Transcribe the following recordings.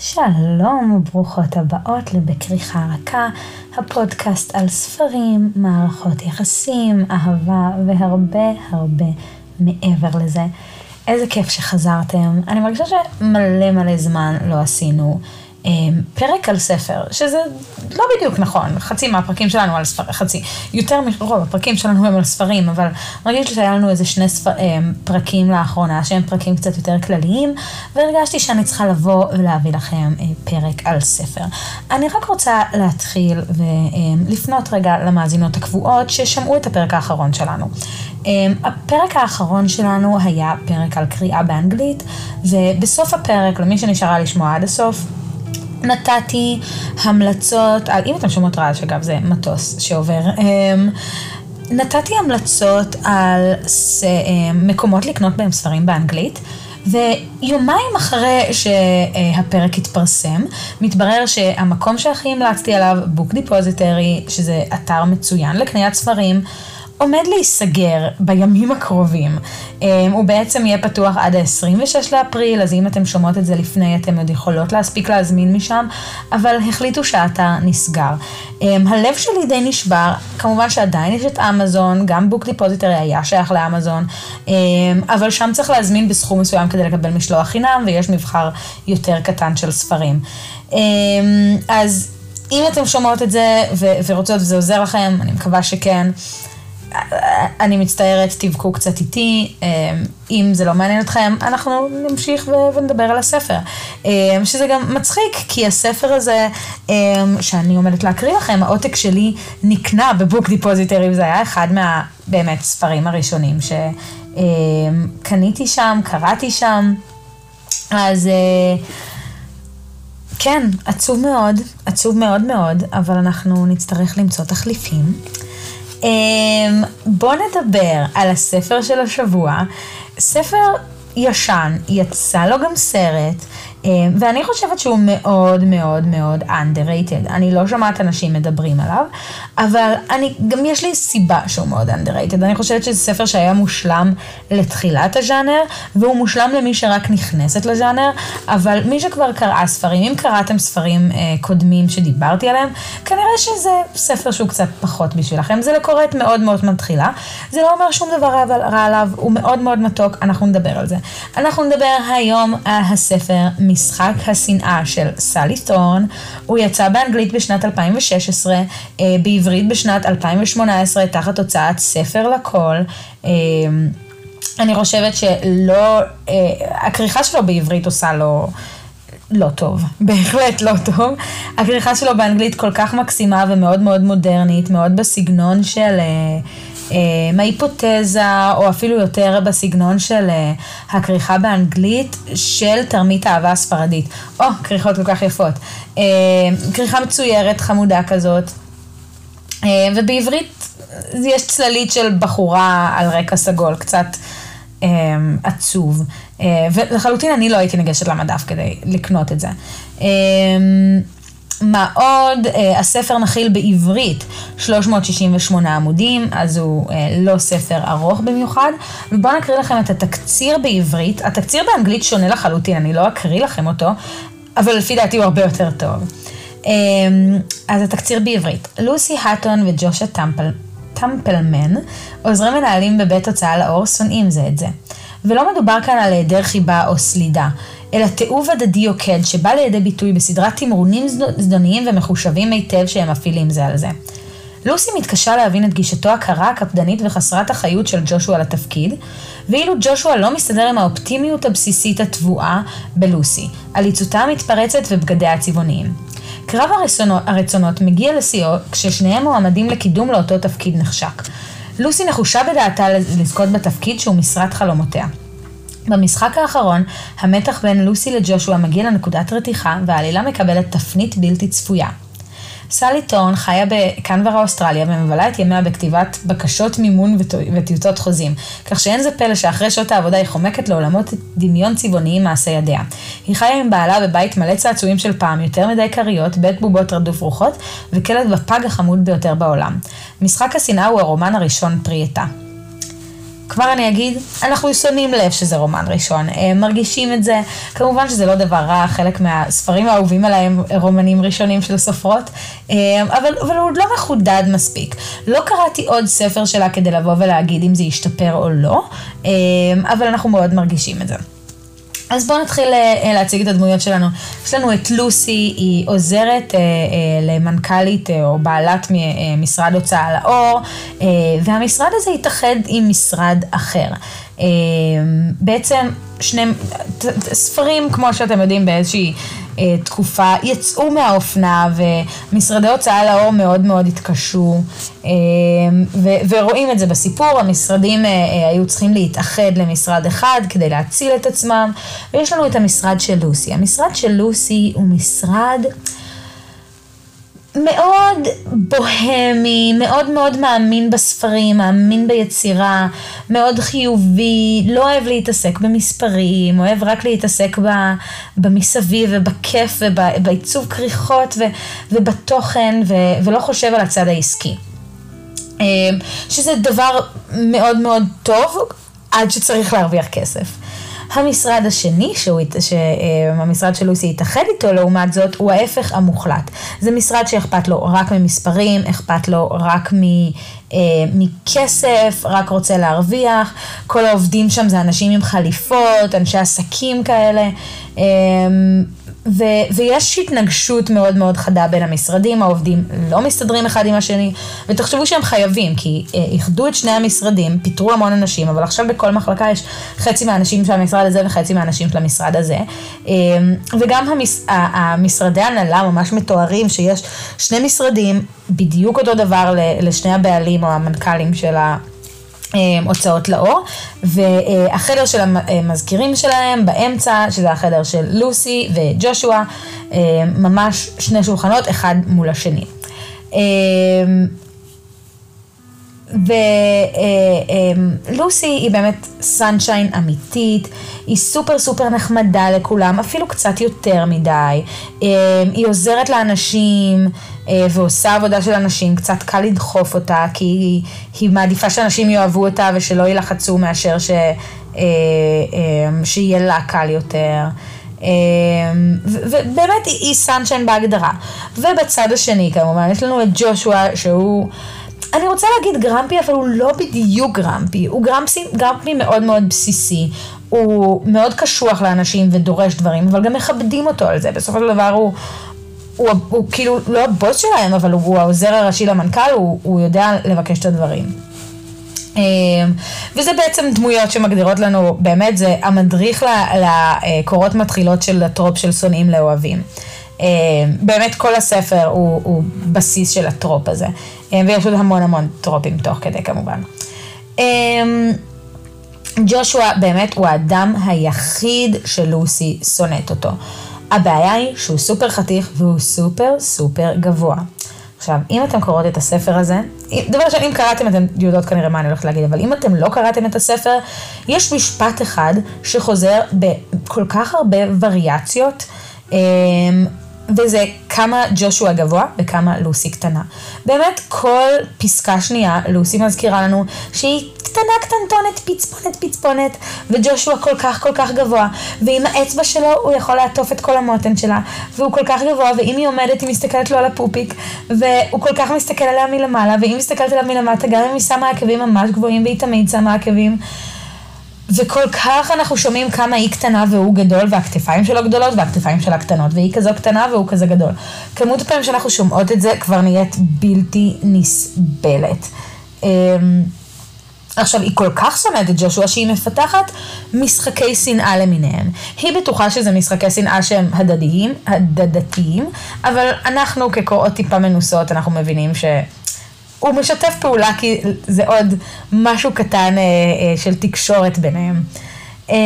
שלום וברוכות הבאות לבכריכה רכה, הפודקאסט על ספרים, מערכות יחסים, אהבה והרבה הרבה מעבר לזה. איזה כיף שחזרתם. אני מרגישה שמלא מלא זמן לא עשינו פרק על ספר, שזה לא בדיוק נכון, חצי מהפרקים שלנו על ספרים, חצי, יותר מרוב הפרקים שלנו הם על ספרים, אבל מרגיש לי שהיה לנו איזה שני ספר, אמ, פרקים לאחרונה שהם פרקים קצת יותר כלליים, והרגשתי שאני צריכה לבוא ולהביא לכם אה, פרק על ספר. אני רק רוצה להתחיל ולפנות רגע למאזינות הקבועות ששמעו את הפרק האחרון שלנו. הפרק האחרון שלנו היה פרק על קריאה באנגלית, ובסוף הפרק, למי שנשארה לשמוע עד הסוף, נתתי המלצות, על, אם אתם שומעות רעש, אגב, זה מטוס שעובר. אמ, נתתי המלצות על אמ, מקומות לקנות בהם ספרים באנגלית. ויומיים אחרי שהפרק התפרסם, מתברר שהמקום שהכי המלצתי עליו, Book Depository, שזה אתר מצוין לקניית ספרים, עומד להיסגר בימים הקרובים. אמ, הוא בעצם יהיה פתוח עד ה-26 לאפריל, אז אם אתם שומעות את זה לפני, אתם עוד יכולות להספיק להזמין משם, אבל החליטו שהאתר נסגר. אמ, הלב שלי די נשבר, כמובן שעדיין יש את אמזון, גם Book Depository היה שייך לאמזון, אמ, אבל שם צריך להזמין בסכום מסוים כדי לקבל משלוח חינם, ויש מבחר יותר קטן של ספרים. אז אם אתם שומעות את זה ורוצות וזה עוזר לכם, אני מקווה שכן. אני מצטערת, תבכו קצת איתי, אמ, אם זה לא מעניין אתכם, אנחנו נמשיך ונדבר על הספר. אמ, שזה גם מצחיק, כי הספר הזה, אמ, שאני עומדת להקריא לכם, העותק שלי נקנה ב Book Depository, וזה היה אחד מה, באמת, ספרים הראשונים שקניתי שם, קראתי שם, אז... אה, כן, עצוב מאוד, עצוב מאוד מאוד, אבל אנחנו נצטרך למצוא תחליפים. אמ, בואו נדבר על הספר של השבוע. ספר ישן, יצא לו גם סרט. אמ, ואני חושבת שהוא מאוד מאוד מאוד underrated. אני לא שומעת אנשים מדברים עליו, אבל אני, גם יש לי סיבה שהוא מאוד underrated. אני חושבת שזה ספר שהיה מושלם לתחילת הז'אנר, והוא מושלם למי שרק נכנסת לז'אנר, אבל מי שכבר קראה ספרים, אם קראתם ספרים אה, קודמים שדיברתי עליהם, כנראה שזה ספר שהוא קצת פחות בשבילכם. זה לקוראת מאוד מאוד מתחילה. זה לא אומר שום דבר רע עליו, הוא מאוד מאוד מתוק, אנחנו נדבר על זה. אנחנו נדבר היום על הספר. משחק השנאה של סלי תורן, הוא יצא באנגלית בשנת 2016, אה, בעברית בשנת 2018, תחת הוצאת ספר לכל. אה, אני חושבת שלא, אה, הכריכה שלו בעברית עושה לו... לא טוב, בהחלט לא טוב. הכריכה שלו באנגלית כל כך מקסימה ומאוד מאוד מודרנית, מאוד בסגנון של... אה, מההיפותזה, או אפילו יותר בסגנון של אה, הכריכה באנגלית של תרמית האהבה הספרדית. או, כריכות כל כך יפות. אה, כריכה מצוירת, חמודה כזאת. ובעברית יש צללית של בחורה על רקע סגול, קצת עצוב. ולחלוטין אני לא הייתי ניגשת למדף כדי לקנות את זה. מה עוד? Uh, הספר נכיל בעברית 368 עמודים, אז הוא uh, לא ספר ארוך במיוחד. ובואו נקריא לכם את התקציר בעברית. התקציר באנגלית שונה לחלוטין, אני לא אקריא לכם אותו, אבל לפי דעתי הוא הרבה יותר טוב. Um, אז התקציר בעברית. לוסי האטון וג'ושה טמפל, טמפלמן, עוזרי מנהלים בבית הוצאה לאור, שונאים זה את זה. ולא מדובר כאן על היעדר חיבה או סלידה. אלא תיעוב הדדי יוקד שבא לידי ביטוי בסדרת תמרונים זדוניים ומחושבים היטב שהם מפעילים זה על זה. לוסי מתקשה להבין את גישתו הקרה, הקפדנית וחסרת החיות של ג'ושוע לתפקיד, ואילו ג'ושוע לא מסתדר עם האופטימיות הבסיסית הטבועה בלוסי, עליצותה המתפרצת ובגדיה הצבעוניים. קרב הרצונות, הרצונות מגיע לשיאו כששניהם מועמדים לקידום לאותו תפקיד נחשק. לוסי נחושה בדעתה לזכות בתפקיד שהוא משרת חלומותיה. במשחק האחרון, המתח בין לוסי לג'ושוע מגיע לנקודת רתיחה, והעלילה מקבלת תפנית בלתי צפויה. סלי טורן חיה בקנברה אוסטרליה ומבלה את ימיה בכתיבת בקשות מימון וטיוטות חוזים, כך שאין זה פלא שאחרי שעות העבודה היא חומקת לעולמות דמיון צבעוניים מעשה ידיה. היא חיה עם בעלה בבית מלא צעצועים של פעם, יותר מדי כריות, בית בובות רדוף רוחות, וכלב בפג החמוד ביותר בעולם. משחק השנאה הוא הרומן הראשון פרי עטה. כבר אני אגיד, אנחנו שונאים לב שזה רומן ראשון, מרגישים את זה, כמובן שזה לא דבר רע, חלק מהספרים האהובים עליי הם רומנים ראשונים של סופרות, אבל, אבל הוא עוד לא מחודד מספיק. לא קראתי עוד ספר שלה כדי לבוא ולהגיד אם זה ישתפר או לא, אבל אנחנו מאוד מרגישים את זה. אז בואו נתחיל אה, להציג את הדמויות שלנו. יש לנו את לוסי, היא עוזרת אה, אה, למנכ"לית אה, או בעלת משרד הוצאה לאור, אה, והמשרד הזה התאחד עם משרד אחר. אה, בעצם שני ספרים, כמו שאתם יודעים, באיזושהי אה, תקופה יצאו מהאופנה ומשרדי הוצאה לאור מאוד מאוד התקשו אה, ורואים את זה בסיפור, המשרדים אה, היו צריכים להתאחד למשרד אחד כדי להציל את עצמם ויש לנו את המשרד של לוסי. המשרד של לוסי הוא משרד מאוד בוהמי, מאוד מאוד מאמין בספרים, מאמין ביצירה, מאוד חיובי, לא אוהב להתעסק במספרים, אוהב רק להתעסק במסביב ובכיף ובעיצוב כריכות ובתוכן ולא חושב על הצד העסקי. אמ, שזה דבר מאוד מאוד טוב עד שצריך להרוויח כסף. המשרד השני, שהוא, שהמשרד של לוסי התאחד איתו, לעומת זאת, הוא ההפך המוחלט. זה משרד שאכפת לו רק ממספרים, אכפת לו רק מ... אה, מכסף, רק רוצה להרוויח, כל העובדים שם זה אנשים עם חליפות, אנשי עסקים כאלה, אה, ו, ויש התנגשות מאוד מאוד חדה בין המשרדים, העובדים לא מסתדרים אחד עם השני, ותחשבו שהם חייבים, כי אה, איחדו את שני המשרדים, פיטרו המון אנשים, אבל עכשיו בכל מחלקה יש חצי מהאנשים של המשרד הזה וחצי מהאנשים של המשרד הזה, אה, וגם המש, המשרדי הנהלה ממש מתוארים שיש שני משרדים, בדיוק אותו דבר לשני הבעלים או המנכ"לים של ה... אה, הוצאות לאור, והחדר של המזכירים שלהם באמצע, שזה החדר של לוסי וג'ושוע, אה, ממש שני שולחנות, אחד מול השני. אה, ולוסי היא באמת סנשיין אמיתית, היא סופר סופר נחמדה לכולם, אפילו קצת יותר מדי. היא עוזרת לאנשים, אה, ועושה עבודה של אנשים, קצת קל לדחוף אותה, כי היא, היא מעדיפה שאנשים יאהבו אותה ושלא יילחצו מאשר ש, אה, אה, שיהיה לה קל יותר. ובאמת היא סנשיין בהגדרה. ובצד השני כמובן, יש לנו את ג'ושוע שהוא... אני רוצה להגיד גרמפי, אבל הוא לא בדיוק גרמפי, הוא גרמפי, גרמפי מאוד מאוד בסיסי, הוא מאוד קשוח לאנשים ודורש דברים, אבל גם מכבדים אותו על זה, בסופו של דבר הוא, הוא, הוא, הוא כאילו לא הבוס שלהם, אבל הוא, הוא העוזר הראשי למנכ"ל, הוא, הוא יודע לבקש את הדברים. אמ, וזה בעצם דמויות שמגדירות לנו, באמת זה המדריך לקורות מתחילות של הטרופ של שונאים לאוהבים. אמ, באמת כל הספר הוא, הוא בסיס של הטרופ הזה, אמ, ויש עוד המון המון טרופים תוך כדי כמובן. ג'ושוע באמת הוא האדם היחיד שלוסי שונאת אותו. הבעיה היא שהוא סופר חתיך והוא סופר סופר גבוה. עכשיו, אם אתם קוראות את הספר הזה, דבר ראשון, אם קראתם, אתם יודעות כנראה מה אני הולכת להגיד, אבל אם אתם לא קראתם את הספר, יש משפט אחד שחוזר בכל כך הרבה וריאציות, וזה כמה ג'ושוע גבוה וכמה לוסי קטנה. באמת, כל פסקה שנייה, לוסי מזכירה לנו שהיא קטנה קטנטונת, פצפונת פצפונת, וג'ושוע כל כך כל כך גבוה, ועם האצבע שלו הוא יכול לעטוף את כל המותן שלה, והוא כל כך גבוה, ואם היא עומדת היא מסתכלת לו על הפופיק, והוא כל כך מסתכל עליה מלמעלה, ואם מסתכלת עליו מלמטה, גם אם היא שמה עקבים ממש גבוהים, והיא תמיד שמה עקבים. וכל כך אנחנו שומעים כמה היא קטנה והוא גדול, והכתפיים שלו גדולות, והכתפיים שלה קטנות, והיא כזו קטנה והוא כזה גדול. כמות הפעמים שאנחנו שומעות את זה כבר נהיית בלתי נסבלת. אמ, עכשיו, היא כל כך שונאת את ג'ושוע שהיא מפתחת משחקי שנאה למיניהם. היא בטוחה שזה משחקי שנאה שהם הדדיים, הדדתיים, אבל אנחנו כקוראות טיפה מנוסות, אנחנו מבינים ש... הוא משתף פעולה כי זה עוד משהו קטן אה, אה, של תקשורת ביניהם. אה,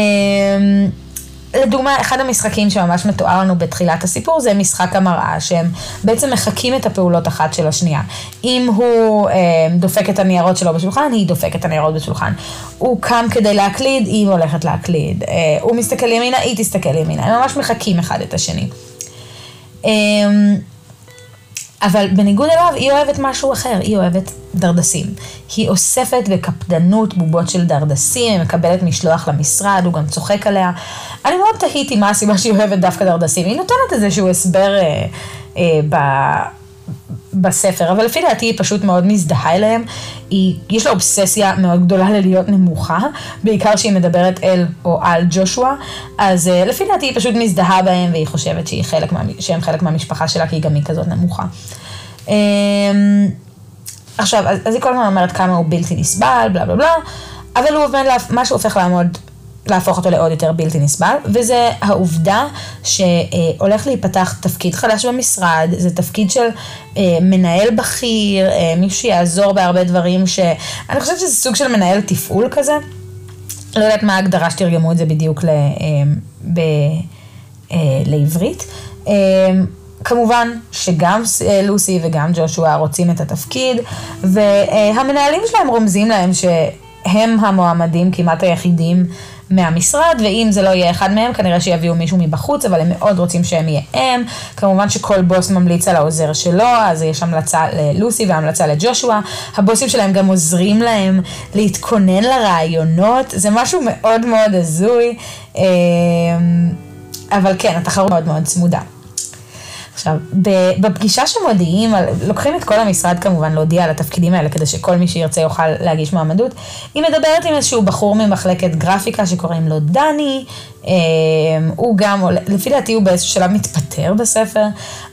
לדוגמה, אחד המשחקים שממש מתואר לנו בתחילת הסיפור זה משחק המראה, שהם בעצם מחקים את הפעולות אחת של השנייה. אם הוא אה, דופק את הניירות שלו בשולחן, היא דופקת את הניירות בשולחן. הוא קם כדי להקליד, היא הולכת להקליד. אה, הוא מסתכל ימינה, היא תסתכל ימינה. הם ממש מחקים אחד את השני. אה, אבל בניגוד אליו, היא אוהבת משהו אחר, היא אוהבת דרדסים. היא אוספת בקפדנות בובות של דרדסים, היא מקבלת משלוח למשרד, הוא גם צוחק עליה. אני מאוד תהיתי מה הסיבה שהיא אוהבת דווקא דרדסים. היא נותנת איזשהו הסבר אה, אה, ב... בספר, אבל לפי דעתי היא פשוט מאוד מזדהה אליהם. היא, יש לה אובססיה מאוד גדולה ללהיות נמוכה, בעיקר שהיא מדברת אל או על ג'ושוע, אז uh, לפי דעתי היא פשוט מזדהה בהם והיא חושבת חלק מה, שהם חלק מהמשפחה שלה, כי גם היא כזאת נמוכה. Um, עכשיו, אז, אז היא כל הזמן אומרת כמה הוא בלתי נסבל, בלה בלה בלה, אבל הוא עובד, מה שהוא לעמוד להפוך אותו לעוד יותר בלתי נסבל, וזה העובדה שהולך להיפתח תפקיד חדש במשרד, זה תפקיד של אה, מנהל בכיר, אה, מישהו שיעזור בהרבה דברים, שאני חושבת שזה סוג של מנהל תפעול כזה. לא יודעת מה ההגדרה שתרגמו את זה בדיוק ל, אה, ב, לעברית. כמובן שגם לוסי וגם ג'ושוע רוצים את התפקיד, והמנהלים שלהם רומזים להם שהם המועמדים כמעט היחידים מהמשרד, ואם זה לא יהיה אחד מהם, כנראה שיביאו מישהו מבחוץ, אבל הם מאוד רוצים שהם יהיה הם. כמובן שכל בוס ממליץ על העוזר שלו, אז יש המלצה ללוסי והמלצה לג'ושוע. הבוסים שלהם גם עוזרים להם להתכונן לרעיונות, זה משהו מאוד מאוד הזוי, אמ, אבל כן, התחרות מאוד מאוד צמודה. עכשיו, בפגישה שמודיעים, לוקחים את כל המשרד כמובן להודיע על התפקידים האלה, כדי שכל מי שירצה יוכל להגיש מועמדות. היא מדברת עם איזשהו בחור ממחלקת גרפיקה שקוראים לו דני, אמ, הוא גם, לפי דעתי הוא באיזשהו שלב מתפטר בספר,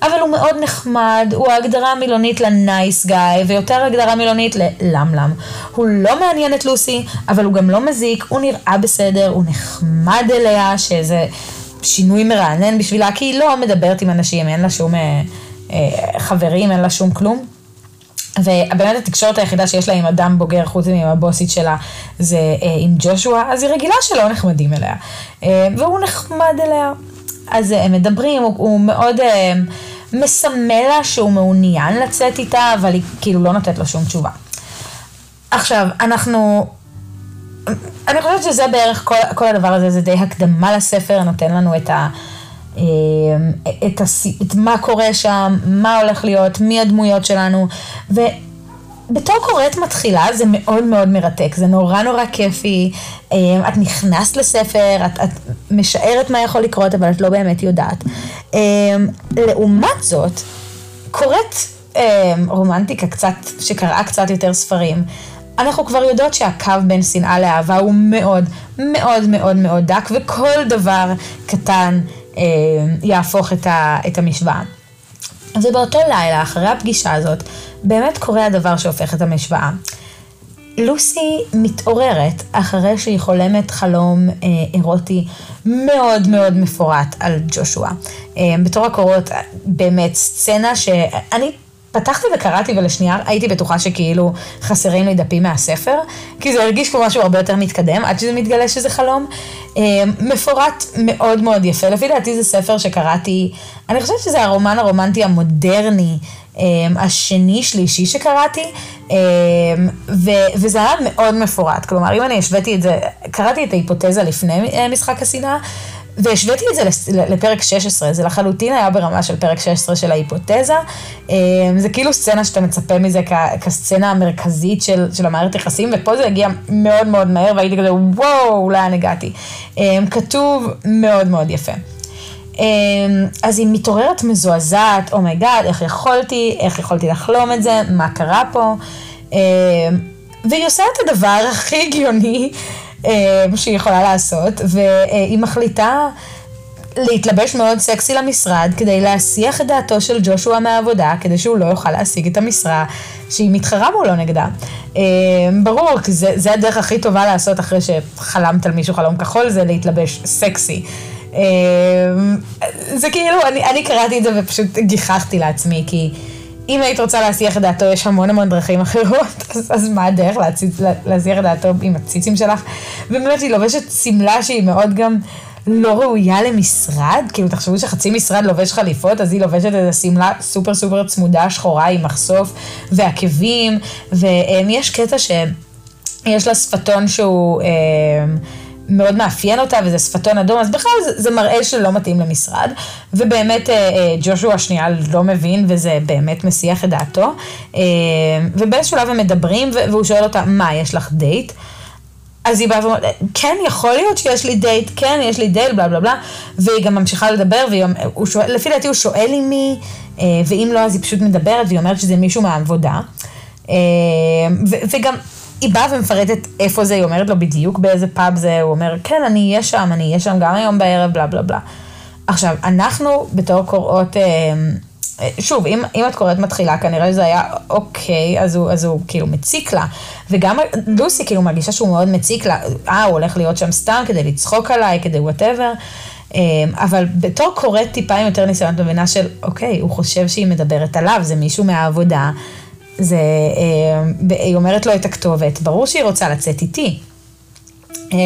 אבל הוא מאוד נחמד, הוא ההגדרה המילונית לנייס גיא, ויותר הגדרה מילונית ללמלם. הוא לא מעניין את לוסי, אבל הוא גם לא מזיק, הוא נראה בסדר, הוא נחמד אליה, שזה... שינוי מרענן בשבילה, כי היא לא מדברת עם אנשים, אין לה שום אה, אה, חברים, אין לה שום כלום. ובאמת התקשורת היחידה שיש לה עם אדם בוגר, חוץ מעם הבוסית שלה, זה אה, עם ג'ושוע, אז היא רגילה שלא נחמדים אליה. אה, והוא נחמד אליה. אז אה, הם מדברים, הוא, הוא מאוד אה, מסמל לה שהוא מעוניין לצאת איתה, אבל היא כאילו לא נותנת לו שום תשובה. עכשיו, אנחנו אני חושבת שזה בערך כל, כל הדבר הזה, זה די הקדמה לספר, נותן לנו את ה... אה, את, הס... את מה קורה שם, מה הולך להיות, מי הדמויות שלנו, ובתור קוראת מתחילה זה מאוד מאוד מרתק, זה נורא נורא כיפי, אה, את נכנסת לספר, את, את משערת מה יכול לקרות, אבל את לא באמת יודעת. אה, לעומת זאת, קוראת רומנטיקה קצת, שקראה קצת יותר ספרים, אנחנו כבר יודעות שהקו בין שנאה לאהבה הוא מאוד מאוד מאוד מאוד דק, וכל דבר קטן אה, יהפוך את, ה, את המשוואה. ובאותו לילה, אחרי הפגישה הזאת, באמת קורה הדבר שהופך את המשוואה. לוסי מתעוררת אחרי שהיא חולמת חלום אה, אירוטי מאוד מאוד מפורט על ג'ושוע. אה, בתור הקורות, באמת סצנה שאני פתחתי וקראתי ולשנייה הייתי בטוחה שכאילו חסרים לי דפים מהספר, כי זה הרגיש כמו משהו הרבה יותר מתקדם, עד שזה מתגלה שזה חלום. אה, מפורט מאוד מאוד יפה, לפי דעתי זה ספר שקראתי, אני חושבת שזה הרומן הרומנטי המודרני. אה, השני, שלישי שקראתי, אה, ו- וזה היה מאוד מפורט. כלומר, אם אני השוויתי את זה, קראתי את ההיפותזה לפני משחק השנאה, והשוויתי את זה לפרק 16, זה לחלוטין היה ברמה של פרק 16 של ההיפותזה. אמ, זה כאילו סצנה שאתה מצפה מזה כ- כסצנה המרכזית של, של המערכת יחסים, ופה זה הגיע מאוד מאוד מהר, והייתי כזה, וואו, לאן הגעתי. אמ, כתוב מאוד מאוד יפה. אמ, אז היא מתעוררת מזועזעת, oh my god, oh איך יכולתי, איך יכולתי לחלום את זה, מה קרה פה. והיא עושה את הדבר הכי הגיוני שהיא יכולה לעשות, והיא מחליטה להתלבש מאוד סקסי למשרד כדי להסיח את דעתו של ג'ושוע מהעבודה, כדי שהוא לא יוכל להשיג את המשרה שהיא מתחרה מולו נגדה. אה, ברור, כי זה, זה הדרך הכי טובה לעשות אחרי שחלמת על מישהו חלום כחול, זה להתלבש סקסי. אה, זה כאילו, אני, אני קראתי את זה ופשוט גיחכתי לעצמי, כי... אם היית רוצה להסיח את דעתו, יש המון המון דרכים אחרות, אז, אז מה הדרך להציץ, להסיח את דעתו עם הציצים שלך? ובאמת היא לובשת שמלה שהיא מאוד גם לא ראויה למשרד, כאילו תחשבו שחצי משרד לובש חליפות, אז היא לובשת איזו שמלה סופר סופר צמודה, שחורה, עם מחשוף ועקבים, ויש קטע שיש לה שפתון שהוא... אה, מאוד מאפיין אותה וזה שפתון אדום, אז בכלל זה, זה מראה שלא מתאים למשרד. ובאמת ג'ושוע שנייה לא מבין וזה באמת מסיח את דעתו. ובאיזשהו שלב הם מדברים והוא שואל אותה, מה, יש לך דייט? אז היא באה ואומרת, כן, יכול להיות שיש לי דייט, כן, יש לי דייט, בלה בלה בלה, והיא גם ממשיכה לדבר, ולפי דעתי הוא שואל עם מי, אה, ואם לא, אז היא פשוט מדברת, והיא אומרת שזה מישהו מהעבודה. אה, וגם היא באה ומפרטת איפה זה, היא אומרת לו בדיוק באיזה פאב זה, הוא אומר, כן, אני אהיה שם, אני אהיה שם גם היום בערב, בלה בלה בלה. עכשיו, אנחנו בתור קוראות... אה, שוב, אם, אם את קוראת מתחילה, כנראה שזה היה אוקיי, אז הוא, אז הוא כאילו מציק לה. וגם לוסי כאילו מרגישה שהוא מאוד מציק לה, אה, הוא הולך להיות שם סתם כדי לצחוק עליי, כדי וואטאבר. אמ, אבל בתור קוראת טיפה עם יותר ניסיון, את מבינה של, אוקיי, הוא חושב שהיא מדברת עליו, זה מישהו מהעבודה, זה, אמ, היא אומרת לו את הכתובת, ברור שהיא רוצה לצאת איתי. אמ,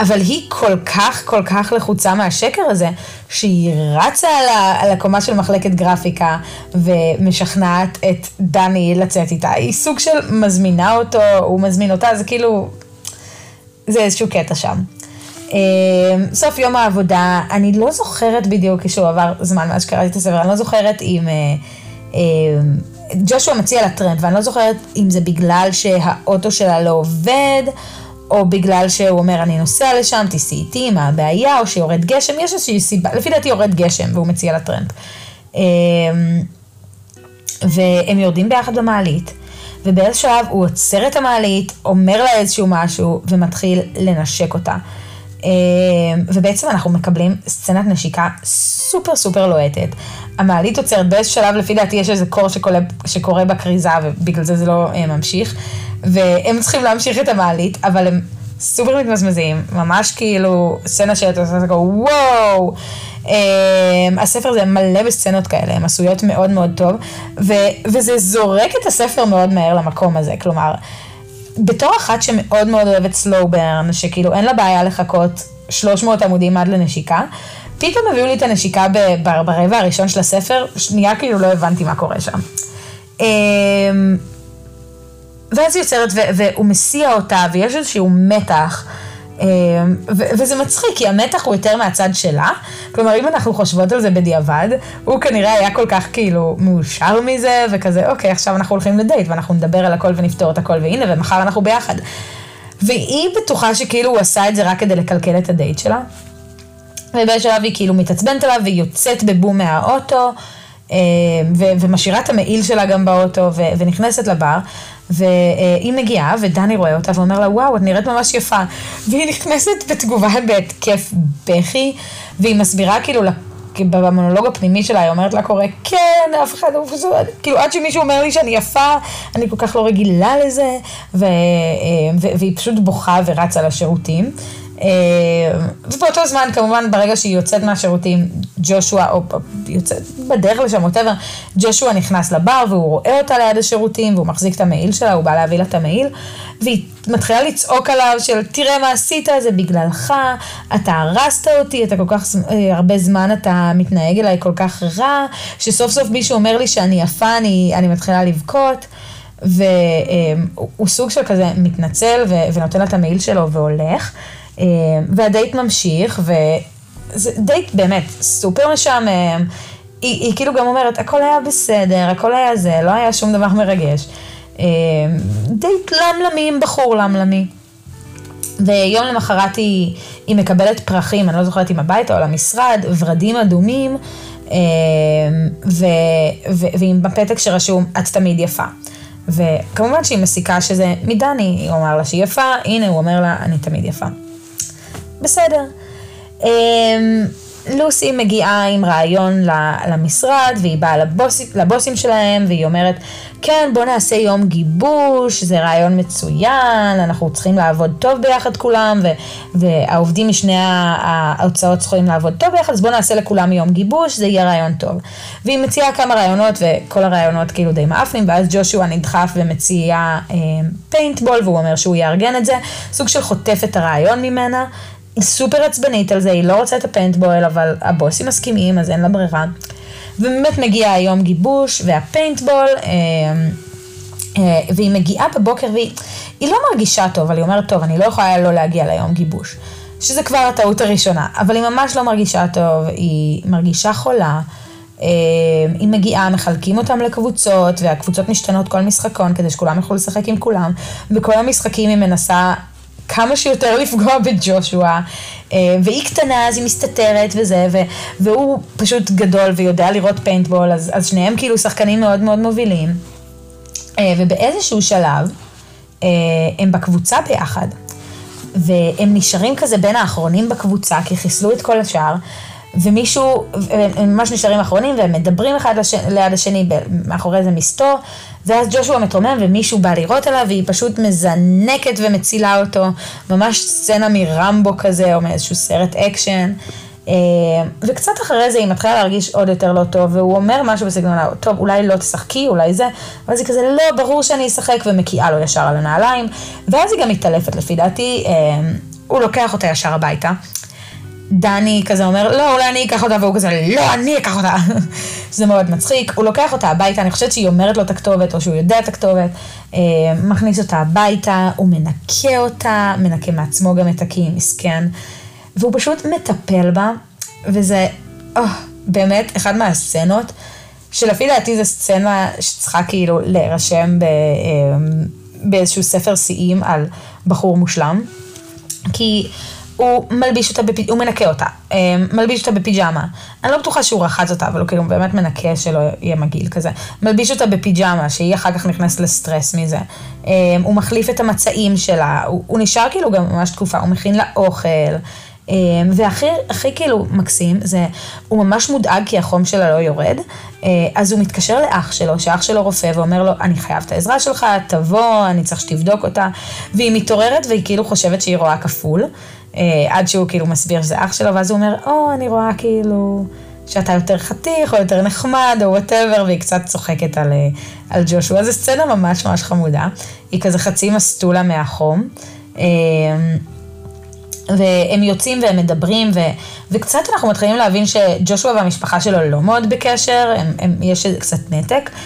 אבל היא כל כך, כל כך לחוצה מהשקר הזה, שהיא רצה על, ה, על הקומה של מחלקת גרפיקה ומשכנעת את דני לצאת איתה. היא סוג של מזמינה אותו, הוא מזמין אותה, זה כאילו, זה איזשהו קטע שם. אמ, סוף יום העבודה, אני לא זוכרת בדיוק, כשהוא עבר זמן מאז שקראתי את הספר, אני לא זוכרת אם... ג'ושוע מציע לה טרנד, ואני לא זוכרת אם זה בגלל שהאוטו שלה לא עובד, או בגלל שהוא אומר, אני נוסע לשם, תיסעי איתי, מה הבעיה, או שיורד גשם, יש איזושהי סיבה, לפי דעתי יורד גשם, והוא מציע לה טרמפ. אמ, והם יורדים ביחד במעלית, ובאיזה שלב הוא עוצר את המעלית, אומר לה איזשהו משהו, ומתחיל לנשק אותה. אמ, ובעצם אנחנו מקבלים סצנת נשיקה סופר סופר לוהטת. המעלית עוצרת באיזה שלב, לפי דעתי יש איזה קור שקורה, שקורה בכריזה, ובגלל זה זה לא אה, ממשיך. והם צריכים להמשיך את המעלית, אבל הם סופר מתמזמזים, ממש כאילו סצנה שאתה עושה כזה וואו. Um, הספר הזה מלא בסצנות כאלה, הן עשויות מאוד מאוד טוב, ו, וזה זורק את הספר מאוד מהר למקום הזה, כלומר, בתור אחת שמאוד מאוד אוהבת סלואו ברן, שכאילו אין לה בעיה לחכות 300 עמודים עד לנשיקה, פתאום הביאו לי את הנשיקה ברבע הראשון של הספר, שנייה כאילו לא הבנתי מה קורה שם. Um, ואז היא יוצרת, והוא מסיע אותה, ויש איזשהו מתח. אמ, וזה מצחיק, כי המתח הוא יותר מהצד שלה. כלומר, אם אנחנו חושבות על זה בדיעבד, הוא כנראה היה כל כך כאילו מאושר מזה, וכזה, אוקיי, עכשיו אנחנו הולכים לדייט, ואנחנו נדבר על הכל ונפתור את הכל, והנה, ומחר אנחנו ביחד. והיא בטוחה שכאילו הוא עשה את זה רק כדי לקלקל את הדייט שלה. ובאיזשהו שלב היא כאילו מתעצבנת עליו, והיא יוצאת בבום מהאוטו, ומשאירה את המעיל שלה גם באוטו, ונכנסת לבר. והיא מגיעה, ודני רואה אותה ואומר לה, וואו, את נראית ממש יפה. והיא נכנסת בתגובה בהתקף בכי, והיא מסבירה כאילו, במונולוג הפנימי שלה, היא אומרת לה קורא, כן, אף אחד לא... כאילו, עד שמישהו אומר לי שאני יפה, אני כל כך לא רגילה לזה, ו, אה, והיא פשוט בוכה ורצה לשירותים. אה, ובאותו זמן, כמובן, ברגע שהיא יוצאת מהשירותים, ג'ושוע, או יוצאת בדרך לשם, ווטאבר, ג'ושוע נכנס לבר והוא רואה אותה ליד השירותים, והוא מחזיק את המעיל שלה, הוא בא להביא לה את המעיל, והיא מתחילה לצעוק עליו של, תראה מה עשית, זה בגללך, אתה הרסת אותי, אתה כל כך אה, הרבה זמן אתה מתנהג אליי כל כך רע, שסוף סוף מישהו אומר לי שאני יפה, אני, אני מתחילה לבכות. והוא סוג של כזה מתנצל ונותן לה את המעיל שלו והולך. אה, והדייט ממשיך, וזה דייט באמת סופר משעמם. היא, היא כאילו גם אומרת, הכל היה בסדר, הכל היה זה, לא היה שום דבר מרגש. אה, דייט למלמי עם בחור למלמי. ויום למחרת היא, היא מקבלת פרחים, אני לא זוכרת אם הביתה או למשרד, ורדים אדומים, אה, ו, ו, ועם בפתק שרשום, את תמיד יפה. וכמובן שהיא מסיקה שזה מדני, היא אומר לה שהיא יפה, הנה הוא אומר לה, אני תמיד יפה. בסדר. אמ, לוסי מגיעה עם רעיון למשרד, והיא באה לבוסים, לבוסים שלהם, והיא אומרת, כן, בוא נעשה יום גיבוש, זה רעיון מצוין, אנחנו צריכים לעבוד טוב ביחד כולם, והעובדים משני ההוצאות צריכים לעבוד טוב ביחד, אז בוא נעשה לכולם יום גיבוש, זה יהיה רעיון טוב. והיא מציעה כמה רעיונות, וכל הרעיונות כאילו די מאפנים, ואז ג'ושוע נדחף ומציע אה, פיינטבול, והוא אומר שהוא יארגן את זה, סוג של חוטף את הרעיון ממנה. סופר עצבנית על זה, היא לא רוצה את הפיינטבול, אבל הבוסים מסכימים, אז אין לה ברירה. ובאמת מגיע היום גיבוש, והפיינטבול, אה, אה, והיא מגיעה בבוקר והיא היא לא מרגישה טוב, אבל היא אומרת, טוב, אני לא יכולה לא להגיע ליום גיבוש. שזה כבר הטעות הראשונה, אבל היא ממש לא מרגישה טוב, היא מרגישה חולה. אה, היא מגיעה, מחלקים אותם לקבוצות, והקבוצות משתנות כל משחקון כדי שכולם יוכלו לשחק עם כולם, וכל המשחקים היא מנסה כמה שיותר לפגוע בג'ושוע, אה, והיא קטנה אז היא מסתתרת וזה, ו, והוא פשוט גדול ויודע לראות פיינטבול, אז, אז שניהם כאילו שחקנים מאוד מאוד מובילים, אה, ובאיזשהו שלב הם בקבוצה ביחד. והם נשארים כזה בין האחרונים בקבוצה, כי חיסלו את כל השאר, ומישהו, הם ממש נשארים אחרונים, והם מדברים אחד לש, ליד השני מאחורי איזה מסתור, ואז ג'ושוע מתרומם ומישהו בא לירות עליו, והיא פשוט מזנקת ומצילה אותו, ממש סצנה מרמבו כזה, או מאיזשהו סרט אקשן. אה, וקצת אחרי זה היא מתחילה להרגיש עוד יותר לא טוב, והוא אומר משהו בסגנון, טוב, אולי לא תשחקי, אולי זה, ואז היא כזה, לא, ברור שאני אשחק, ומקיאה לו ישר על הנעליים, ואז היא גם מתעלפת לפי דעתי, אה, הוא לוקח אותה ישר הביתה. דני כזה אומר, לא, אולי אני אקח אותה, והוא כזה, לא, אני אקח אותה. זה מאוד מצחיק. הוא לוקח אותה הביתה, אני חושבת שהיא אומרת לו את הכתובת, או שהוא יודע את הכתובת, אה, מכניס אותה הביתה, הוא מנקה אותה, מנקה מעצמו גם את הקי, מסכן. והוא פשוט מטפל בה, וזה oh, באמת אחד מהסצנות, שלפי דעתי זו סצנה שצריכה כאילו להירשם ב, אמ, באיזשהו ספר שיאים על בחור מושלם, כי הוא מלביש אותה, בפ... הוא מנקה אותה, אמ, מלביש אותה בפיג'מה. אני לא בטוחה שהוא רחץ אותה, אבל הוא כאילו באמת מנקה שלא יהיה מגעיל כזה. מלביש אותה בפיג'מה, שהיא אחר כך נכנסת לסטרס מזה. אמ, הוא מחליף את המצעים שלה, הוא, הוא נשאר כאילו גם ממש תקופה, הוא מכין לה אוכל. אמ, והכי הכי כאילו מקסים זה, הוא ממש מודאג כי החום שלה לא יורד, אה, אז הוא מתקשר לאח שלו, שאח שלו רופא, ואומר לו, אני חייב את העזרה שלך, תבוא, אני צריך שתבדוק אותה, והיא מתעוררת והיא כאילו חושבת שהיא רואה כפול, עד שהוא כאילו מסביר שזה אח שלו, ואז הוא אומר, או, אני רואה כאילו... שאתה יותר חתיך או יותר נחמד או וואטאבר, והיא קצת צוחקת על, אה, על ג'ושוע. זו סצנה ממש ממש חמודה. היא כזה חצי מסטולה מהחום. והם יוצאים והם מדברים, ו, וקצת אנחנו מתחילים להבין שג'ושוע והמשפחה שלו לא מאוד בקשר, הם, הם, יש קצת נתק, אה,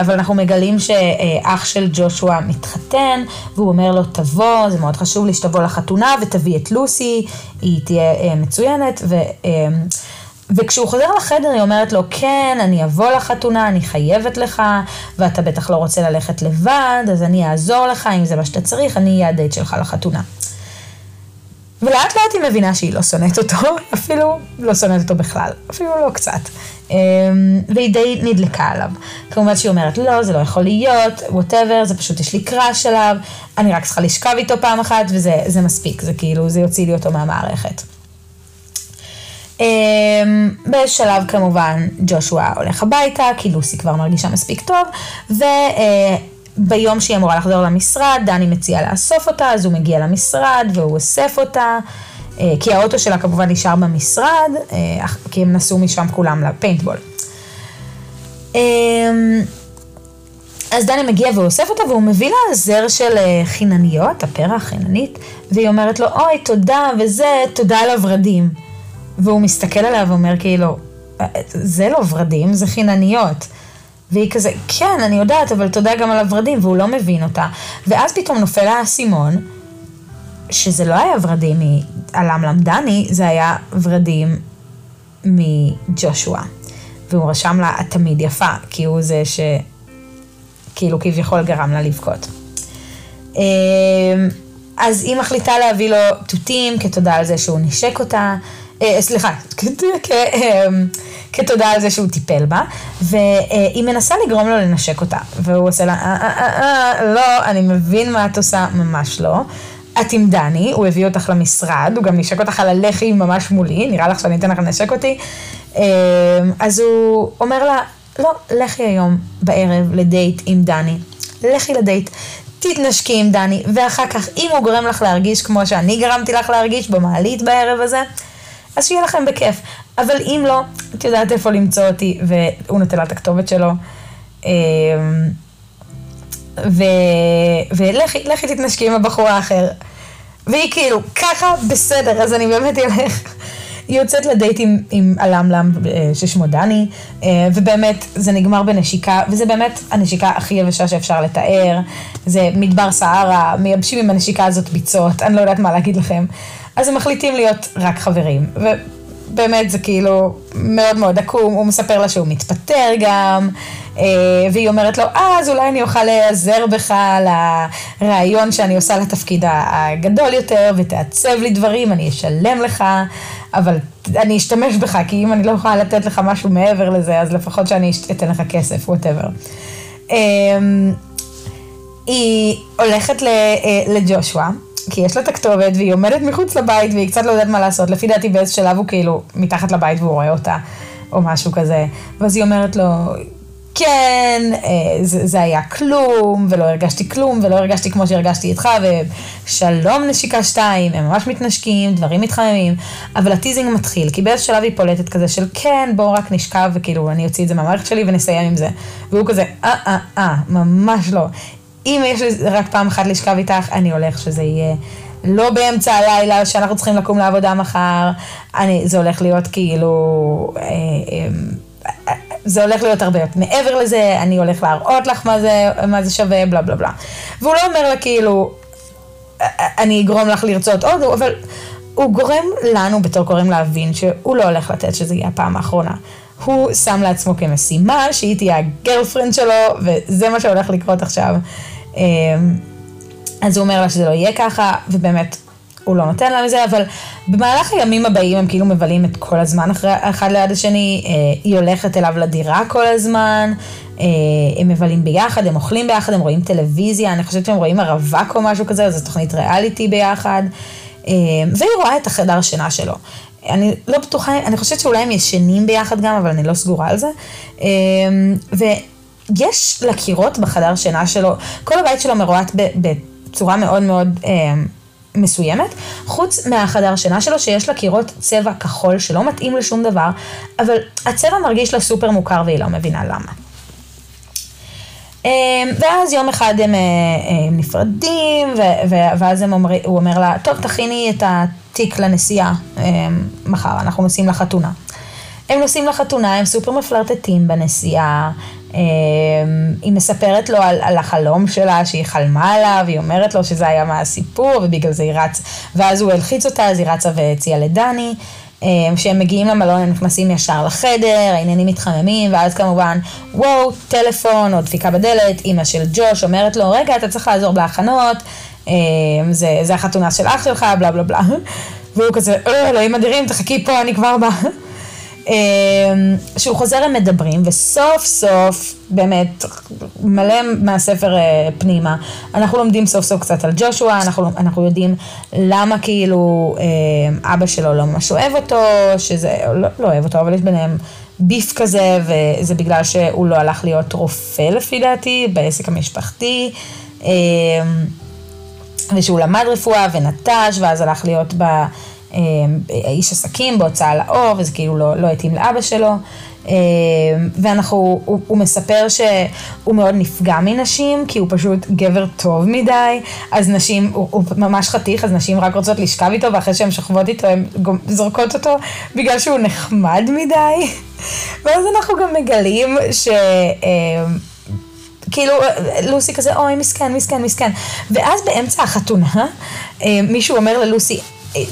אבל אנחנו מגלים שאח של ג'ושוע מתחתן, והוא אומר לו, תבוא, זה מאוד חשוב לי שתבוא לחתונה, ותביא את לוסי, היא תהיה אה, מצוינת, ו... אה, וכשהוא חוזר לחדר היא אומרת לו, כן, אני אבוא לחתונה, אני חייבת לך, ואתה בטח לא רוצה ללכת לבד, אז אני אעזור לך, אם זה מה שאתה צריך, אני אהיה הדייט שלך לחתונה. ולאט לאט היא מבינה שהיא לא שונאת אותו, אפילו לא שונאת אותו בכלל, אפילו לא קצת. אמ, והיא די נדלקה עליו. כמובן שהיא אומרת, לא, זה לא יכול להיות, ווטאבר, זה פשוט יש לי קראש עליו, אני רק צריכה לשכב איתו פעם אחת, וזה מספיק, זה כאילו, זה יוציא לי אותו מהמערכת. אמ, בשלב כמובן ג'ושוע הולך הביתה, כי לוסי כבר מרגישה מספיק טוב, ו... אה, ביום שהיא אמורה לחזור למשרד, דני מציע לאסוף אותה, אז הוא מגיע למשרד והוא אוסף אותה, כי האוטו שלה כמובן נשאר במשרד, אה, כי הם נסעו משם כולם לפיינטבול. אמ, אז דני מגיע והוא אוסף אותה והוא מביא לה זר של אה, חינניות, הפרח החיננית, והיא אומרת לו, אוי, תודה, וזה, תודה על הורדים. והוא מסתכל עליה ואומר כאילו, זה לא ורדים, זה חינניות. והיא כזה, כן, אני יודעת, אבל תודה גם על הורדים, והוא לא מבין אותה. ואז פתאום נופל האסימון, שזה לא היה ורדים מעלם למדני, זה היה ורדים מג'ושוע. והוא רשם לה, את תמיד יפה, כי הוא זה שכאילו כביכול גרם לה לבכות. אמ, אז היא מחליטה להביא לו תותים כתודה על זה שהוא נשק אותה, אה, סליחה, אמ, כתודה על זה שהוא טיפל בה, והיא מנסה לגרום לו לנשק אותה, והוא עושה לה, אה, אה, לא, אני מבין מה את עושה, ממש לא. את עם דני, הוא הביא אותך למשרד, הוא גם נשק אותך על הלחי ממש מולי, נראה לך שאני אתן לך לנשק אותי. אמ, אז הוא אומר לה, לא, לכי היום בערב לדייט עם דני. לכי לדייט, תתנשקי עם דני, ואחר כך, אם הוא גורם לך להרגיש כמו שאני גרמתי לך להרגיש במעלית בערב הזה, אז שיהיה לכם בכיף. אבל אם לא, את יודעת איפה למצוא אותי, והוא נותן לה את הכתובת שלו. ולכי, לכי תתנשקי עם הבחור האחר. והיא כאילו, ככה בסדר, אז אני באמת אלך. היא יוצאת לדייט עם, עם הלמלם אה, ששמו דני, אה, ובאמת זה נגמר בנשיקה, וזה באמת הנשיקה הכי יבשה שאפשר לתאר. זה מדבר סהרה, מייבשים עם הנשיקה הזאת ביצות, אני לא יודעת מה להגיד לכם. אז הם מחליטים להיות רק חברים. ובאמת זה כאילו מאוד מאוד עקום, הוא מספר לה שהוא מתפטר גם. אה, והיא אומרת לו, אה, אז אולי אני אוכל להיעזר בך לרעיון שאני עושה לתפקיד הגדול יותר, ותעצב לי דברים, אני אשלם לך, אבל אני אשתמש בך, כי אם אני לא יכולה לתת לך משהו מעבר לזה, אז לפחות שאני אתן לך כסף, ווטאבר. אמ, היא הולכת אה, לג'ושוע. כי יש לה את הכתובת והיא עומדת מחוץ לבית והיא קצת לא יודעת מה לעשות, לפי דעתי באיזה שלב הוא כאילו מתחת לבית והוא רואה אותה, או משהו כזה. ואז היא אומרת לו, כן, אה, זה, זה היה כלום, ולא הרגשתי כלום, ולא הרגשתי כמו שהרגשתי איתך, ושלום נשיקה שתיים, הם ממש מתנשקים, דברים מתחממים, אבל הטיזינג מתחיל, כי באיזה שלב היא פולטת כזה של כן, בואו רק נשכב, וכאילו אני אוציא את זה מהמערכת שלי ונסיים עם זה. והוא כזה, אה, אה, אה, ממש לא. אם יש לי רק פעם אחת לשכב איתך, אני הולך שזה יהיה. לא באמצע הלילה שאנחנו צריכים לקום לעבודה מחר, אני, זה הולך להיות כאילו, אה, אה, זה הולך להיות הרבה מעבר לזה, אני הולך להראות לך מה זה, מה זה שווה, בלה בלה בלה. והוא לא אומר לה כאילו, אני אגרום לך לרצות עוד, אבל הוא גורם לנו בתור קוראים להבין שהוא לא הולך לתת שזה יהיה הפעם האחרונה. הוא שם לעצמו כמשימה שהיא תהיה הגרלפרנד שלו, וזה מה שהולך לקרות עכשיו. אמ, אז הוא אומר לה שזה לא יהיה ככה, ובאמת הוא לא נותן לה מזה, אבל במהלך הימים הבאים הם כאילו מבלים את כל הזמן אחרי, אחד ליד השני, אה, היא הולכת אליו לדירה כל הזמן, אה, הם מבלים ביחד, הם אוכלים ביחד, הם רואים טלוויזיה, אני חושבת שהם רואים הרווק או משהו כזה, זו תוכנית ריאליטי ביחד, אה, והיא רואה את החדר שינה שלו. אני לא בטוחה, אני חושבת שאולי הם ישנים ביחד גם, אבל אני לא סגורה על זה. ויש לקירות בחדר שינה שלו, כל הבית שלו מרועט בצורה מאוד מאוד מסוימת, חוץ מהחדר שינה שלו שיש לה קירות צבע כחול שלא מתאים לשום דבר, אבל הצבע מרגיש לה סופר מוכר והיא לא מבינה למה. אמ, ואז יום אחד הם, אה, הם נפרדים, ואז הם אומר, הוא אומר לה, טוב, תכיני את התיק לנסיעה אמ, מחר, אנחנו נוסעים לחתונה. הם נוסעים לחתונה, הם סופר מפלרטטים בנסיעה, אמ, היא מספרת לו על, על החלום שלה, שהיא חלמה עליו, היא אומרת לו שזה היה מהסיפור, ובגלל זה היא רץ, ואז הוא הלחיץ אותה, אז היא רצה והציעה לדני. אמ, כשהם מגיעים למלון הם נכנסים ישר לחדר, העניינים מתחממים, ואז כמובן, וואו, טלפון או דפיקה בדלת, אימא של ג'וש אומרת לו, רגע, אתה צריך לעזור בהכנות, אמ, זה, זה החתונה של אח שלך, בלה בלה בלה. והוא כזה, אה, אלוהים אדירים, תחכי פה, אני כבר באה. אמ, שהוא חוזר הם מדברים, וסוף סוף, באמת, מלא מהספר אה, פנימה, אנחנו לומדים סוף סוף קצת על ג'ושוע, אנחנו, אנחנו יודעים למה כאילו אה, אבא שלו לא ממש אוהב אותו, שזה, לא, לא אוהב אותו, אבל יש ביניהם ביף כזה, וזה בגלל שהוא לא הלך להיות רופא לפי דעתי, בעסק המשפחתי. אמ, ושהוא למד רפואה ונטש, ואז הלך להיות ב... אמ, איש עסקים בהוצאה לאור, וזה כאילו לא, לא התאים לאבא שלו. אמ, ואנחנו, הוא, הוא מספר שהוא מאוד נפגע מנשים, כי הוא פשוט גבר טוב מדי, אז נשים, הוא, הוא ממש חתיך, אז נשים רק רוצות לשכב איתו, ואחרי שהן שוכבות איתו, הן זורקות אותו, בגלל שהוא נחמד מדי. ואז אנחנו גם מגלים ש... אמ, כאילו, לוסי כזה, אוי, מסכן, מסכן, מסכן. ואז באמצע החתונה, מישהו אומר ללוסי,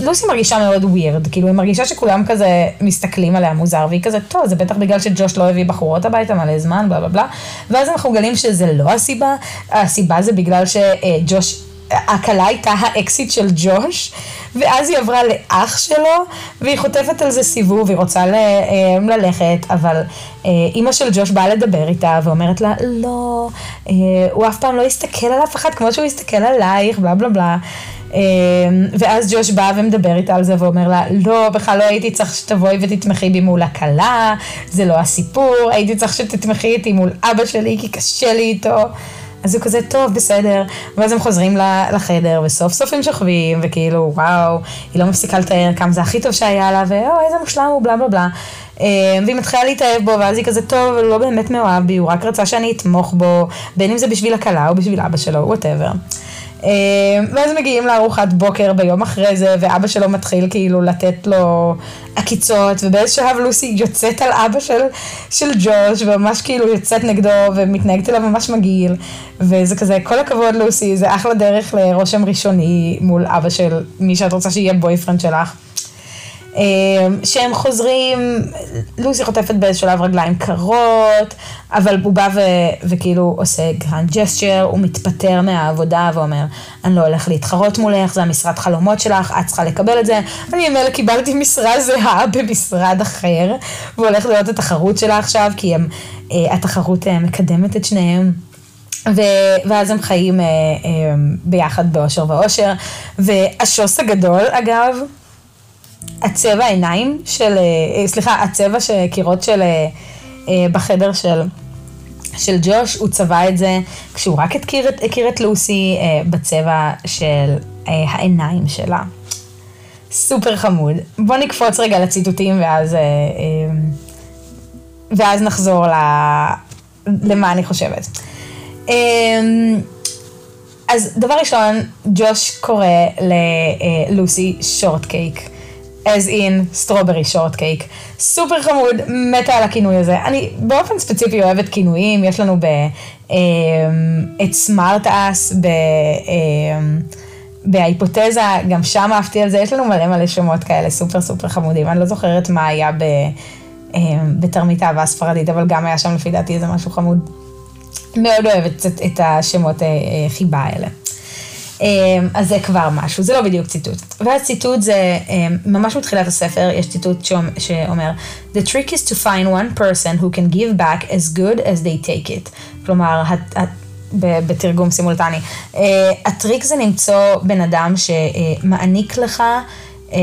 לוסי מרגישה מאוד ווירד, כאילו היא מרגישה שכולם כזה מסתכלים עליה מוזר, והיא כזה, טוב, זה בטח בגלל שג'וש לא הביא בחורות הביתה מלא זמן, בלה בלה בלה, ואז אנחנו מגלים שזה לא הסיבה, הסיבה זה בגלל שג'וש... הכלה הייתה האקסיט של ג'וש, ואז היא עברה לאח שלו, והיא חוטפת על זה סיבוב, היא רוצה ל, אה, ללכת, אבל אה, אימא של ג'וש באה לדבר איתה, ואומרת לה, לא, אה, הוא אף פעם לא יסתכל על אף אחד כמו שהוא יסתכל עלייך, בלה בלה בלה. אמ, ואז ג'וש בא ומדבר איתה על זה ואומר לה, לא, בכלל לא הייתי צריך שתבואי ותתמכי בי מול הכלה, זה לא הסיפור, הייתי צריך שתתמכי איתי מול אבא שלי כי קשה לי איתו. אז הוא כזה, טוב, בסדר. ואז הם חוזרים לחדר, וסוף סוף הם שוכבים, וכאילו, וואו, היא לא מפסיקה לתאר כמה זה הכי טוב שהיה לה, ואו, איזה מושלם הוא, בלה בלה בלה. אמ, והיא מתחילה להתאהב בו, ואז היא כזה, טוב, הוא לא באמת מאוהב בי, הוא רק רצה שאני אתמוך בו, בין אם זה בשביל הכלה או בשביל אבא שלו, whatever. ואז מגיעים לארוחת בוקר ביום אחרי זה, ואבא שלו מתחיל כאילו לתת לו עקיצות, ובאיזה שלב לוסי יוצאת על אבא של, של ג'וש, וממש כאילו יוצאת נגדו, ומתנהגת אליו ממש מגעיל, וזה כזה, כל הכבוד לוסי, זה אחלה דרך לרושם ראשוני מול אבא של מי שאת רוצה שיהיה boyfriend שלך. אמ, שהם חוזרים, לוסי חוטפת באיזה שלב רגליים קרות, אבל הוא בא ו, וכאילו עושה grand gesture, הוא מתפטר מהעבודה ואומר, אני לא הולך להתחרות מולך, זה המשרד חלומות שלך, את צריכה לקבל את זה. אני ממילא קיבלתי משרה זהה במשרד אחר, והוא הולך את התחרות שלה עכשיו, כי הם, אה, התחרות אה, מקדמת את שניהם. ו... ואז הם חיים אה, אה, ביחד באושר ואושר. והשוס הגדול, אגב, הצבע עיניים של, אה, סליחה, הצבע של קירות של, אה, אה, בחדר של, של ג'וש, הוא צבע את זה כשהוא רק הכיר הכיר את לוסי בצבע של העיניים שלה. סופר חמוד. בוא נקפוץ רגע לציטוטים ואז, ואז נחזור למה אני חושבת. אז דבר ראשון, ג'וש קורא ללוסי שורט קייק. As in strawberry shortcake. סופר חמוד, מתה על הכינוי הזה. אני באופן ספציפי אוהבת כינויים, יש לנו ב... אמ, את סמארט אס, ב... אמ, בהיפותזה, גם שם אהבתי על זה, יש לנו מלא מלא שמות כאלה סופר סופר חמודים, אני לא זוכרת מה היה ב... אמ, בתרמית אהבה הספרדית, אבל גם היה שם לפי דעתי איזה משהו חמוד. מאוד אוהבת את, את השמות אה, אה, חיבה האלה. אמ, אז זה כבר משהו, זה לא בדיוק ציטוט. ואז ציטוט זה, אמ, ממש מתחילת הספר, יש ציטוט שאומר, The trick is to find one person who can give back as good as they take it. כלומר, בתרגום סימולטני. אה, הטריק זה למצוא בן אדם שמעניק לך אמ,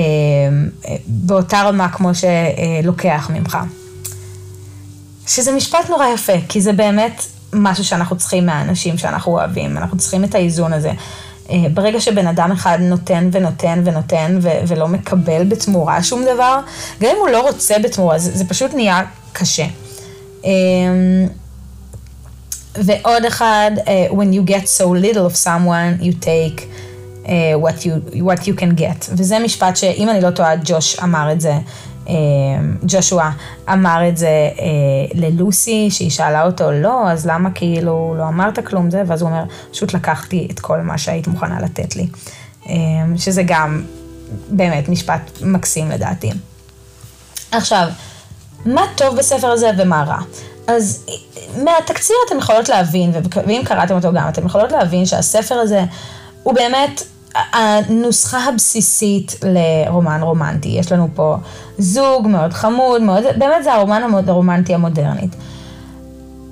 באותה רמה כמו שלוקח ממך. שזה משפט נורא יפה, כי זה באמת משהו שאנחנו צריכים מהאנשים שאנחנו אוהבים, אנחנו צריכים את האיזון הזה. אה, ברגע שבן אדם אחד נותן ונותן ונותן ו- ולא מקבל בתמורה שום דבר, גם אם הוא לא רוצה בתמורה, זה, זה פשוט נהיה קשה. אמ, ועוד אחד, uh, when you get so little of someone, you take what, you, what you can get. וזה משפט שאם אני לא טועה, ג'וש אמר את זה אה, ג'ושוע אמר את זה אה, ללוסי, שהיא שאלה אותו, לא, אז למה כאילו לא אמרת כלום זה? ואז הוא אומר, פשוט לקחתי את כל מה שהיית מוכנה לתת לי. אה, שזה גם באמת משפט מקסים לדעתי. עכשיו, מה טוב בספר הזה ומה רע? אז מהתקציר אתם יכולות להבין, ואם קראתם אותו גם, אתם יכולות להבין שהספר הזה הוא באמת הנוסחה הבסיסית לרומן רומנטי. יש לנו פה זוג מאוד חמוד, מאוד, באמת זה הרומן הרומנטי המודרנית.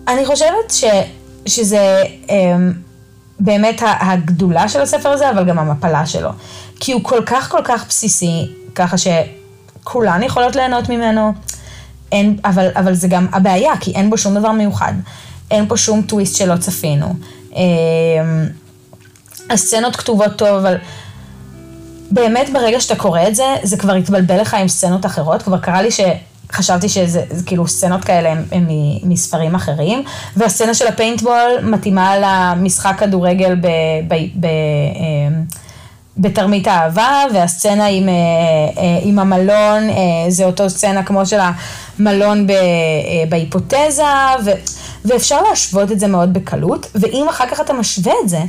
אני חושבת ש, שזה אמ, באמת הגדולה של הספר הזה, אבל גם המפלה שלו. כי הוא כל כך כל כך בסיסי, ככה שכולן יכולות ליהנות ממנו, אין, אבל, אבל זה גם הבעיה, כי אין בו שום דבר מיוחד. אין פה שום טוויסט שלא צפינו. אמ, הסצנות כתובות טוב, אבל באמת ברגע שאתה קורא את זה, זה כבר התבלבל לך עם סצנות אחרות. כבר קרה לי שחשבתי שזה כאילו סצנות כאלה הם, הם מספרים אחרים, והסצנה של הפיינטבול מתאימה למשחק כדורגל ב... ב, ב אמ, בתרמית האהבה, והסצנה עם, אה, אה, עם המלון, אה, זה אותו סצנה כמו של המלון בהיפותזה, ו, ואפשר להשוות את זה מאוד בקלות, ואם אחר כך אתה משווה את זה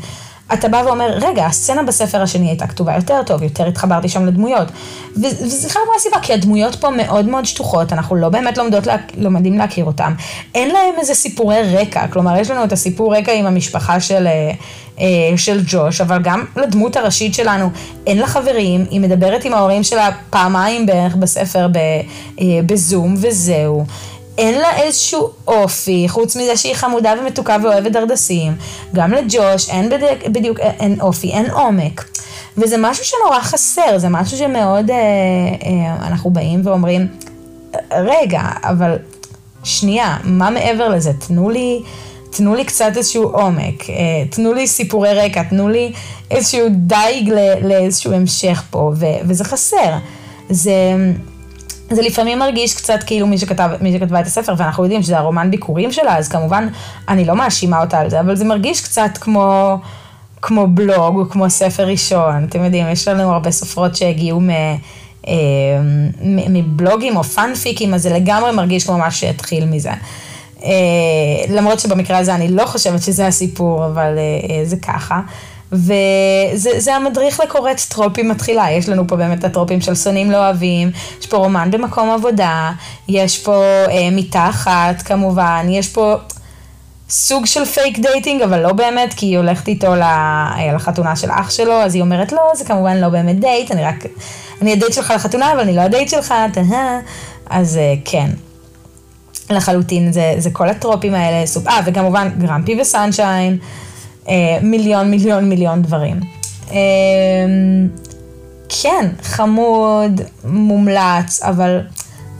אתה בא ואומר, רגע, הסצנה בספר השני הייתה כתובה יותר טוב, יותר התחברתי שם לדמויות. וזה חלק מהסיבה, כי הדמויות פה מאוד מאוד שטוחות, אנחנו לא באמת לומדות, לה, לומדים להכיר אותם. אין להם איזה סיפורי רקע, כלומר, יש לנו את הסיפור רקע עם המשפחה של, אה, אה, של ג'וש, אבל גם לדמות הראשית שלנו אין לה חברים, היא מדברת עם ההורים שלה פעמיים בערך בספר אה, בזום, וזהו. אין לה איזשהו אופי, חוץ מזה שהיא חמודה ומתוקה ואוהבת דרדסים. גם לג'וש אין בדיוק, בדיוק אין אופי, אין עומק. וזה משהו שנורא חסר, זה משהו שמאוד, אה, אה, אנחנו באים ואומרים, רגע, אבל שנייה, מה מעבר לזה? תנו לי, תנו לי קצת איזשהו עומק, אה, תנו לי סיפורי רקע, תנו לי איזשהו דייג לאיזשהו המשך פה, ו, וזה חסר. זה... זה לפעמים מרגיש קצת כאילו מי, שכתב, מי שכתבה את הספר, ואנחנו יודעים שזה הרומן ביקורים שלה, אז כמובן אני לא מאשימה אותה על זה, אבל זה מרגיש קצת כמו, כמו בלוג כמו ספר ראשון. אתם יודעים, יש לנו הרבה סופרות שהגיעו מ... אה, מבלוגים או פאנפיקים, אז זה לגמרי מרגיש כמו מה שהתחיל מזה. אה, למרות שבמקרה הזה אני לא חושבת שזה הסיפור, אבל אה, זה ככה. וזה המדריך לקוראת טרופים מתחילה, יש לנו פה באמת הטרופים של שונאים לאוהבים, יש פה רומן במקום עבודה, יש פה אה, מיטה אחת כמובן, יש פה סוג של fake dating, אבל לא באמת, כי היא הולכת איתו לחתונה של אח שלו, אז היא אומרת לא, זה כמובן לא באמת דייט, אני רק, אני הדייט שלך לחתונה, אבל אני לא הדייט שלך, תהה, אז אה, כן. לחלוטין, זה, זה כל הטרופים האלה. אה, וכמובן grumpy ו sunshine, אה, מיליון מיליון מיליון דברים. אה, כן, חמוד, מומלץ, אבל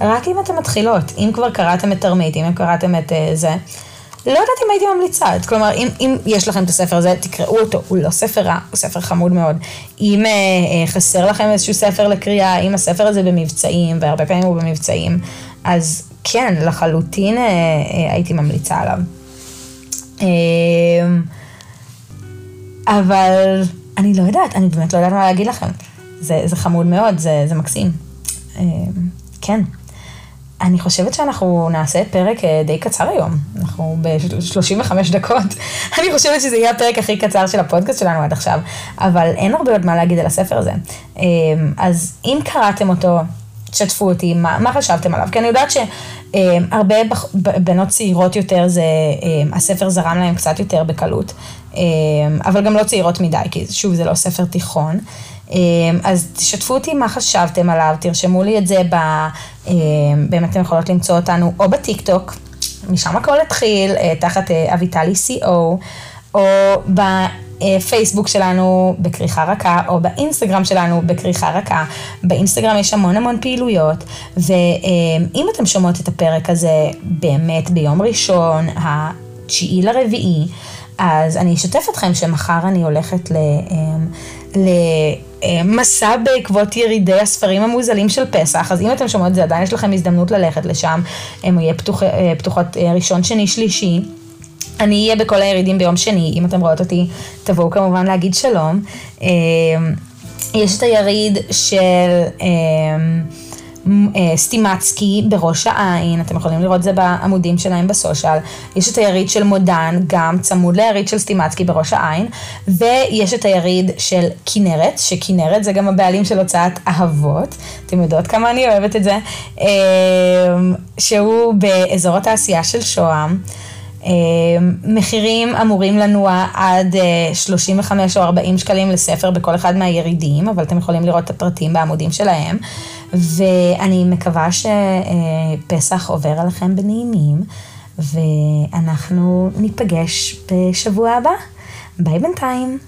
רק אם אתן מתחילות, אם כבר קראתם את תרמית, אם קראתם את אה, זה, לא יודעת אם הייתי ממליצה, כלומר, אם, אם יש לכם את הספר הזה, תקראו אותו, הוא לא ספר רע, הוא ספר חמוד מאוד. אם אה, אה, חסר לכם איזשהו ספר לקריאה, אם הספר הזה במבצעים, והרבה פעמים הוא במבצעים, אז כן, לחלוטין אה, אה, הייתי ממליצה עליו. אה, אבל אני לא יודעת, אני באמת לא יודעת מה להגיד לכם. זה, זה חמוד מאוד, זה, זה מקסים. אה, כן. אני חושבת שאנחנו נעשה פרק אה, די קצר היום, אנחנו ב-35 דקות. אני חושבת שזה יהיה הפרק הכי קצר של הפודקאסט שלנו עד עכשיו, אבל אין הרבה עוד מה להגיד על הספר הזה. אה, אז אם קראתם אותו, תשתפו אותי, מה, מה חשבתם עליו? כי אני יודעת שהרבה בנות צעירות יותר, זה, הספר זרם להם קצת יותר בקלות. אמ, אבל גם לא צעירות מדי, כי שוב, זה לא ספר תיכון. אמ, אז תשתפו אותי מה חשבתם עליו, תרשמו לי את זה, ב, אמ, באמת אתם יכולות למצוא אותנו או בטיק טוק, משם הכל התחיל, אה, תחת אה, אביטלי CO, או בפייסבוק שלנו בכריכה רכה, או באינסטגרם שלנו בכריכה רכה. באינסטגרם יש המון המון פעילויות, ואם אתם שומעות את הפרק הזה באמת ביום ראשון, התשיעי לרביעי, אז אני אשתף אתכם שמחר אני הולכת ל... אמ, למסע בעקבות ירידי הספרים המוזלים של פסח, אז אם אתם שומעות את זה, עדיין יש לכם הזדמנות ללכת לשם, הם יהיה פתוח, אה, פתוחות אה, ראשון, שני, שלישי. אני אהיה בכל הירידים ביום שני, אם אתם רואות אותי, תבואו כמובן להגיד שלום. אמ, יש את היריד של... אמ, אה, סטימצקי בראש העין, אתם יכולים לראות זה בעמודים שלהם בסושיאל, יש את היריד של מודן, גם צמוד ליריד של סטימצקי בראש העין, ויש את היריד של כנרת, שכנרת זה גם הבעלים של הוצאת אהבות, אתם יודעות כמה אני אוהבת את זה, אה, שהוא באזור התעשייה של שוהם. אה, מחירים אמורים לנוע עד 35 או 40 שקלים לספר בכל אחד מהירידים, אבל אתם יכולים לראות את הפרטים בעמודים שלהם. ואני מקווה שפסח עובר עליכם בנעימים, ואנחנו ניפגש בשבוע הבא. ביי בינתיים.